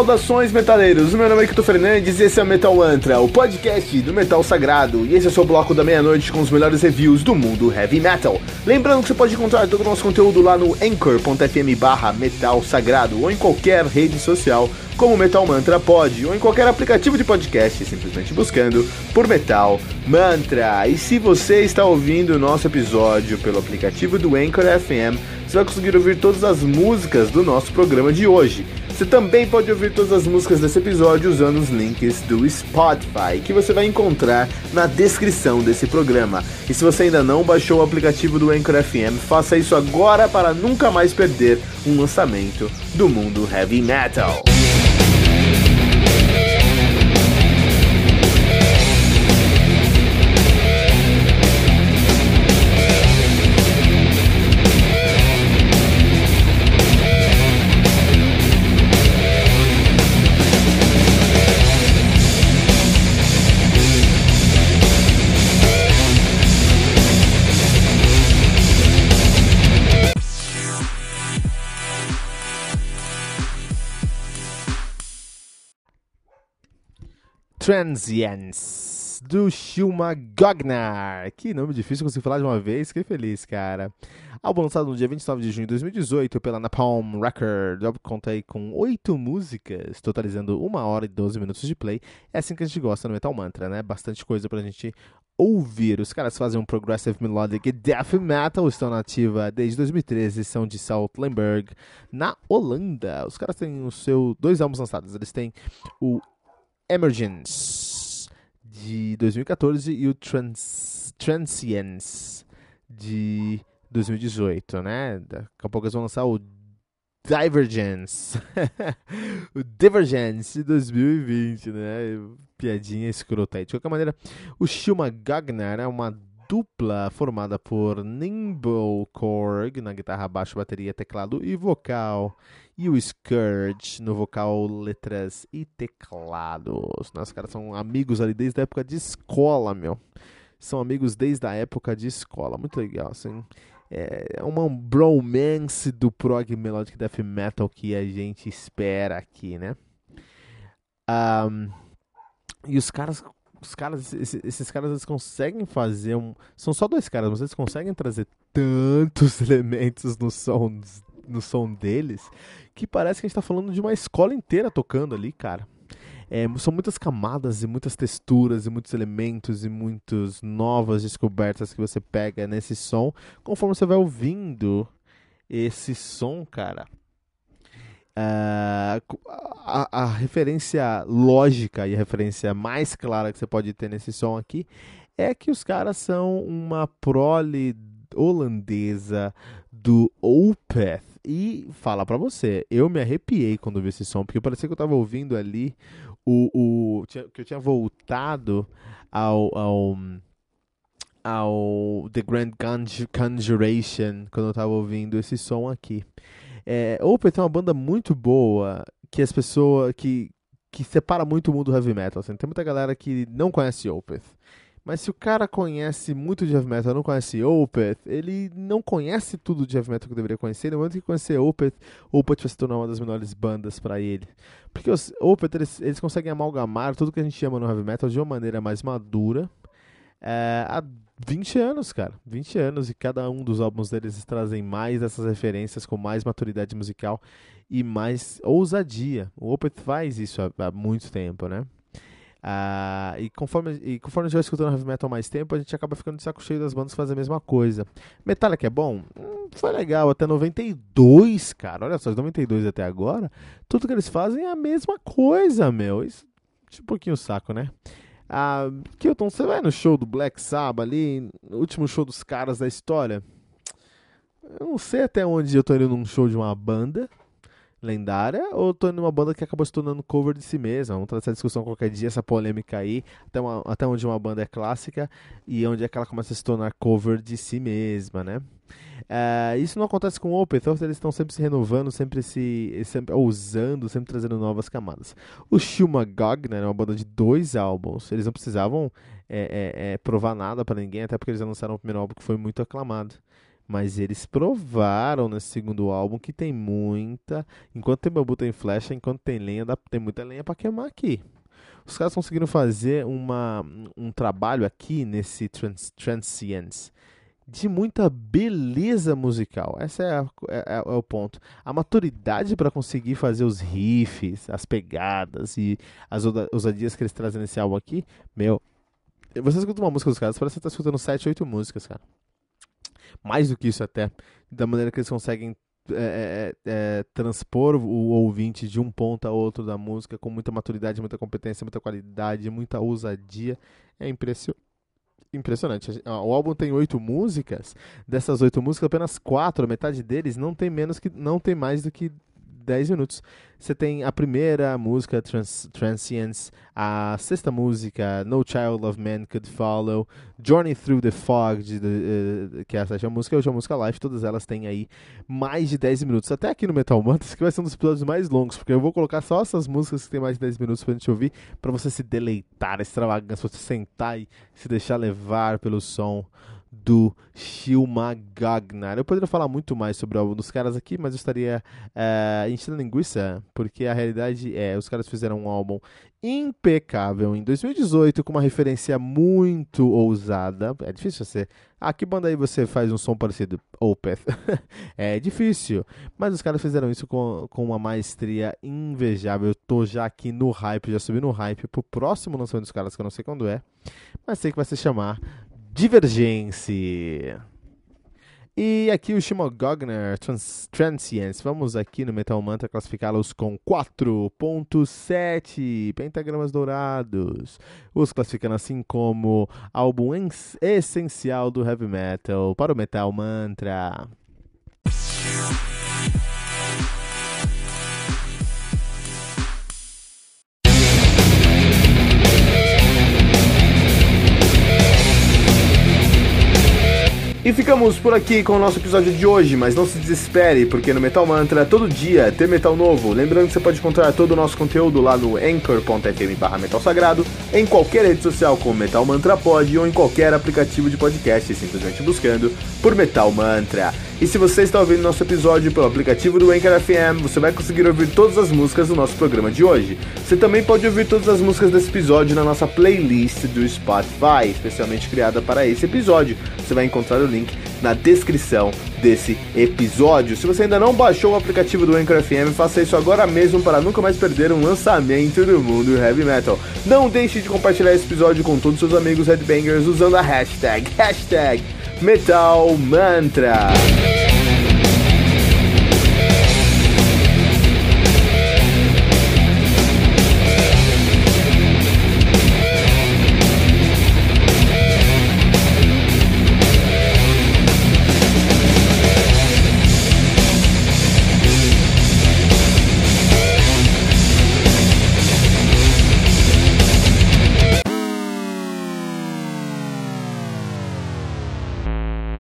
Saudações, metaleiros! Meu nome é Kito Fernandes e esse é o Metal Mantra, o podcast do Metal Sagrado. E esse é o seu bloco da meia-noite com os melhores reviews do mundo heavy metal. Lembrando que você pode encontrar todo o nosso conteúdo lá no anchor.fm barra Metal Sagrado ou em qualquer rede social como Metal Mantra pode, ou em qualquer aplicativo de podcast, simplesmente buscando por Metal Mantra. E se você está ouvindo o nosso episódio pelo aplicativo do Anchor FM, você vai conseguir ouvir todas as músicas do nosso programa de hoje. Você também pode ouvir todas as músicas desse episódio usando os links do Spotify, que você vai encontrar na descrição desse programa. E se você ainda não baixou o aplicativo do Anchor FM, faça isso agora para nunca mais perder um lançamento do mundo heavy metal. Transience, do Shuma Gognar. Que nome difícil conseguir falar de uma vez, fiquei feliz, cara. Álbum lançado no dia 29 de junho de 2018 pela Napalm Record. Eu contei com oito músicas, totalizando uma hora e 12 minutos de play. É assim que a gente gosta no Metal Mantra, né? Bastante coisa pra gente ouvir. Os caras fazem um Progressive Melodic Death Metal, estão na ativa desde 2013, são de Saltlenberg, na Holanda. Os caras têm o seu dois álbuns lançados. Eles têm o Emergence de 2014 e o Trans Transience de 2018, né? Daqui a pouco eles vão lançar o Divergence. o Divergence de 2020, né? Piadinha escrota aí. De qualquer maneira, o Shuma Gagner é uma dupla formada por Nimble Korg na guitarra, baixo, bateria, teclado e vocal e o Scourge no vocal, letras e teclados. Os caras são amigos ali desde a época de escola, meu. São amigos desde a época de escola. Muito legal, assim. É uma bromance do prog melodic death metal que a gente espera aqui, né? Um, e os caras os caras, esses, esses, caras, eles conseguem fazer um. São só dois caras, mas eles conseguem trazer tantos elementos no som no som deles, que parece que a gente tá falando de uma escola inteira tocando ali, cara. É, são muitas camadas e muitas texturas e muitos elementos e muitas novas descobertas que você pega nesse som conforme você vai ouvindo esse som, cara. Uh, a, a, referência lógica e a referência mais clara que você pode ter nesse som aqui é que os caras são uma prole holandesa do Opeth e fala para você, eu me arrepiei quando vi esse som, porque parecia que eu tava ouvindo ali o. o que eu tinha voltado ao. ao ao The Grand Conjuration quando eu tava ouvindo esse som aqui. É, Opeth é uma banda muito boa que as pessoas que que separa muito o mundo heavy metal. Assim. Tem muita galera que não conhece Opeth. Mas se o cara conhece muito de heavy metal, não conhece Opeth, ele não conhece tudo de heavy metal que deveria conhecer. No momento que conhecer Opeth, Opeth vai se tornar uma das melhores bandas para ele. Porque os Opeth, eles, eles, conseguem amalgamar tudo que a gente ama no heavy metal de uma maneira mais madura. É, há 20 anos, cara. 20 anos e cada um dos álbuns deles trazem mais dessas referências com mais maturidade musical e mais ousadia. O Opeth faz isso há, há muito tempo, né? Ah, e, conforme, e conforme a gente vai escutando heavy metal mais tempo, a gente acaba ficando de saco cheio das bandas fazem a mesma coisa. Metallica é bom? Hum, foi legal, até 92, cara. Olha só, de 92 até agora, tudo que eles fazem é a mesma coisa, meu. Isso um pouquinho o saco, né? Ah, Kilton, você vai no show do Black Sabbath ali, último show dos caras da história? Eu não sei até onde eu tô indo num show de uma banda lendária ou tô numa banda que acabou se tornando cover de si mesma? Vamos trazer essa discussão qualquer dia, essa polêmica aí, até, uma, até onde uma banda é clássica e onde é que ela começa a se tornar cover de si mesma, né? Uh, isso não acontece com o Opeth, eles estão sempre se renovando, sempre se sempre ousando, sempre trazendo novas camadas. O Shuma Gogner é uma banda de dois álbuns, eles não precisavam é, é, é, provar nada para ninguém, até porque eles anunciaram o primeiro álbum que foi muito aclamado Mas eles provaram nesse segundo álbum que tem muita. Enquanto tem bambu, tem flecha, enquanto tem lenha, dá, tem muita lenha para queimar aqui. Os caras conseguiram fazer uma, um trabalho aqui nesse trans, Transience de muita beleza musical. Esse é, é, é, é o ponto. A maturidade para conseguir fazer os riffs, as pegadas e as ousadias que eles trazem nesse álbum aqui, meu. Você escuta uma música dos caras, parece que você tá escutando 7, 8 músicas, cara. Mais do que isso até. Da maneira que eles conseguem é, é, é, transpor o ouvinte de um ponto a outro da música com muita maturidade, muita competência, muita qualidade, muita ousadia. É impressionante impressionante. O álbum tem oito músicas. Dessas oito músicas, apenas quatro, metade deles, não tem menos que não tem mais do que 10 minutos. Você tem a primeira música, Trans Transience, a sexta música, No Child of Man Could Follow, Journey Through the Fog, de, uh, que é a sétima música, e a última música live, todas elas têm aí mais de 10 minutos. Até aqui no Metal Mantra, que vai ser um dos episódios mais longos, porque eu vou colocar só essas músicas que tem mais de 10 minutos pra gente ouvir, pra você se deleitar, extravagância, você sentar e se deixar levar pelo som do Gagnar. Eu poderia falar muito mais sobre o álbum dos caras aqui, mas eu estaria é, enchendo linguiça, porque a realidade é, os caras fizeram um álbum impecável em 2018, com uma referência muito ousada. É difícil você... Ah, que banda aí você faz um som parecido? Opeth. é difícil, mas os caras fizeram isso com, com uma maestria invejável. Eu tô já aqui no hype, já subi no hype pro próximo lançamento dos caras, que eu não sei quando é, mas sei que vai se chamar Divergência. E aqui o Shimo Gogner Trans Transience. Vamos aqui no Metal Mantra classificá-los com 4.7 pentagramas dourados. Os classificando assim como álbum essencial do heavy metal para o Metal Mantra. Ficamos por aqui com o nosso episódio de hoje, mas não se desespere, porque no Metal Mantra, todo dia tem metal novo. Lembrando que você pode encontrar todo o nosso conteúdo lá no anchor.fm metal sagrado, em qualquer rede social como Metal Mantra Pod ou em qualquer aplicativo de podcast, simplesmente buscando por Metal Mantra. E se você está ouvindo nosso episódio pelo aplicativo do Anchor FM, você vai conseguir ouvir todas as músicas do nosso programa de hoje. Você também pode ouvir todas as músicas desse episódio na nossa playlist do Spotify, especialmente criada para esse episódio. Você vai encontrar o link na descrição desse episódio. Se você ainda não baixou o aplicativo do Anchor FM, faça isso agora mesmo para nunca mais perder um lançamento do mundo heavy metal. Não deixe de compartilhar esse episódio com todos os seus amigos headbangers usando a hashtag, hashtag Metal Mantra.